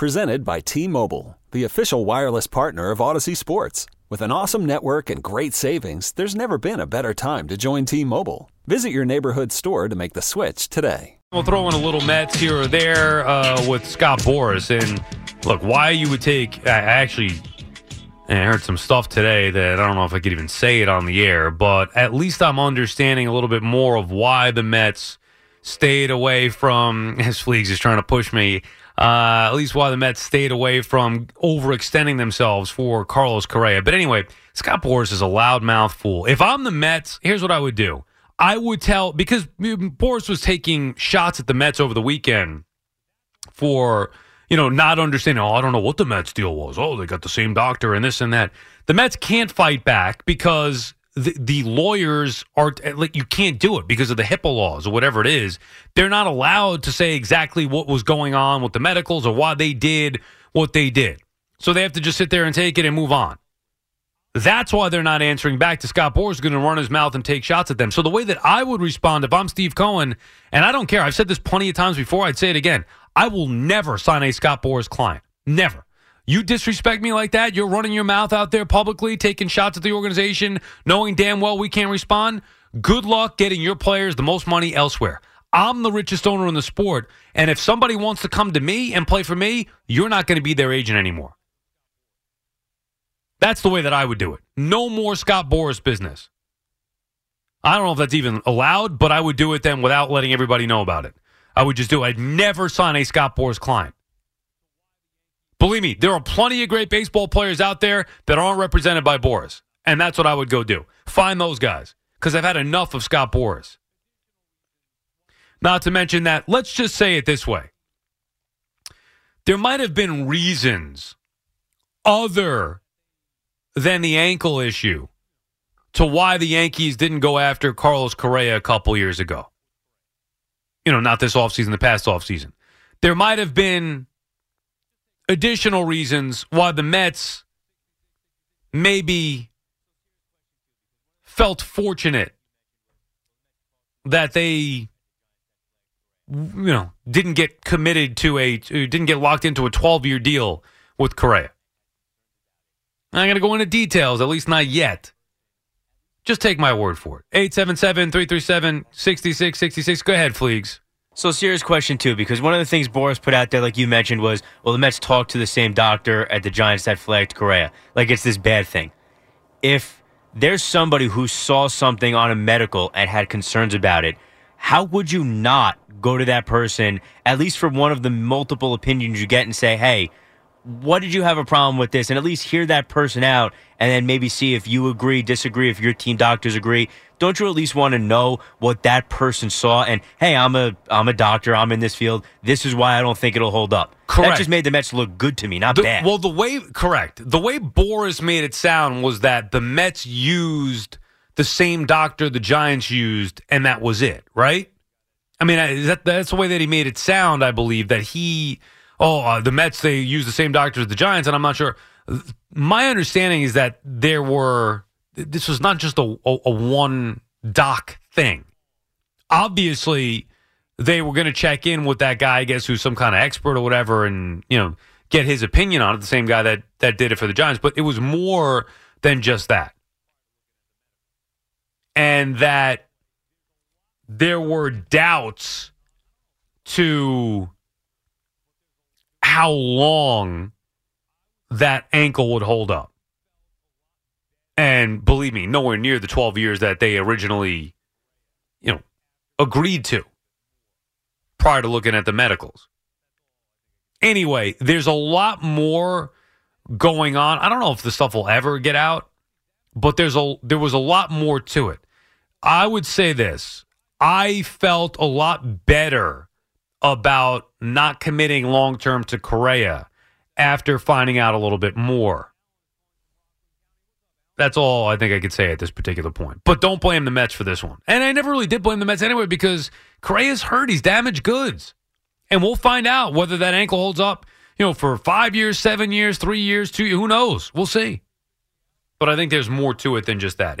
Presented by T Mobile, the official wireless partner of Audacy Sports. With an awesome network and great savings, there's never been a better time to join T Mobile. Visit your neighborhood store to make the switch today. We'll throw in a little Mets here or there uh, with Scott Boras. And look, why you would take, I actually I heard some stuff today that I don't know if I could even say it on the air, but at least I'm understanding a little bit more of why the Mets stayed away from, as Fleegs is trying to push me, uh, at least why the Mets stayed away from overextending themselves for Carlos Correa. But anyway, Scott Boras is a loudmouth fool. If I'm the Mets, here's what I would do. I would tell because Boras was taking shots at the Mets over the weekend for you know not understanding. Oh, I don't know what the Mets deal was. Oh, they got the same doctor and this and that. The Mets can't fight back because the, the lawyers are eh, like you can't do it because of the HIPAA laws or whatever it is. They're not allowed to say exactly what was going on with the medicals or why they did what they did. So they have to just sit there and take it and move on. That's why they're not answering back to Scott Boras going to run his mouth and take shots at them. So the way that I would respond if I'm Steve Cohen, and I don't care, I've said this plenty of times before, I'd say it again. I will never sign a Scott Boras client. Never. You disrespect me like that, you're running your mouth out there publicly, taking shots at the organization, knowing damn well we can't respond. Good luck getting your players the most money elsewhere. I'm the richest owner in the sport, and if somebody wants to come to me and play for me, you're not going to be their agent anymore. That's the way that I would do it. No more Scott Boras business. I don't know if that's even allowed, but I would do it then without letting everybody know about it. I would just do it. I'd never sign a Scott Boras client. Believe me, there are plenty of great baseball players out there that aren't represented by Boras. And that's what I would go do. Find those guys because I've had enough of Scott Boras. Not to mention that, let's just say it this way there might have been reasons other than the ankle issue to why the Yankees didn't go after Carlos Correa a couple years ago. You know, not this offseason, the past offseason. There might have been additional reasons why the Mets maybe felt fortunate that they you know didn't get committed to a didn't get locked into a 12 year deal with Correa. I'm not going to go into details, at least not yet. Just take my word for it. 877 337 6666. Go ahead, Fleegs. So, serious question, too, because one of the things Boras put out there, like you mentioned, was well, the Mets talked to the same doctor at the Giants that flagged Correa. Like it's this bad thing. If there's somebody who saw something on a medical and had concerns about it, how would you not go to that person, at least for one of the multiple opinions you get, and say, hey, what did you have a problem with this? And at least hear that person out and then maybe see if you agree, disagree, if your team doctors agree don't you at least want to know what that person saw? And hey, I'm a I'm a doctor. I'm in this field. This is why I don't think it'll hold up. Correct. That just made the Mets look good to me, not the, bad. Well, the way correct, the way Boras made it sound was that the Mets used the same doctor the Giants used, and that was it, right? I mean, that, that's the way that he made it sound. I believe that he, oh, uh, the Mets they use the same doctor as the Giants, and I'm not sure. My understanding is that there were this was not just a, a, a one doc thing. Obviously, they were going to check in with that guy, I guess, who's some kind of expert or whatever, and you know, get his opinion on it. The same guy that that did it for the Giants, but it was more than just that, and that there were doubts to how long that ankle would hold up. And believe me, nowhere near the 12 years that they originally, you know, agreed to prior to looking at the medicals. Anyway, there's a lot more going on. I don't know if the stuff will ever get out, but there's a there was a lot more to it. I would say this. I felt a lot better about not committing long term to Correa after finding out a little bit more. That's all I think I could say at this particular point. But don't blame the Mets for this one. And I never really did blame the Mets anyway because Correa's hurt. He's damaged goods. And we'll find out whether that ankle holds up, you know, for five years, seven years, three years, two Who knows? We'll see. But I think there's more to it than just that.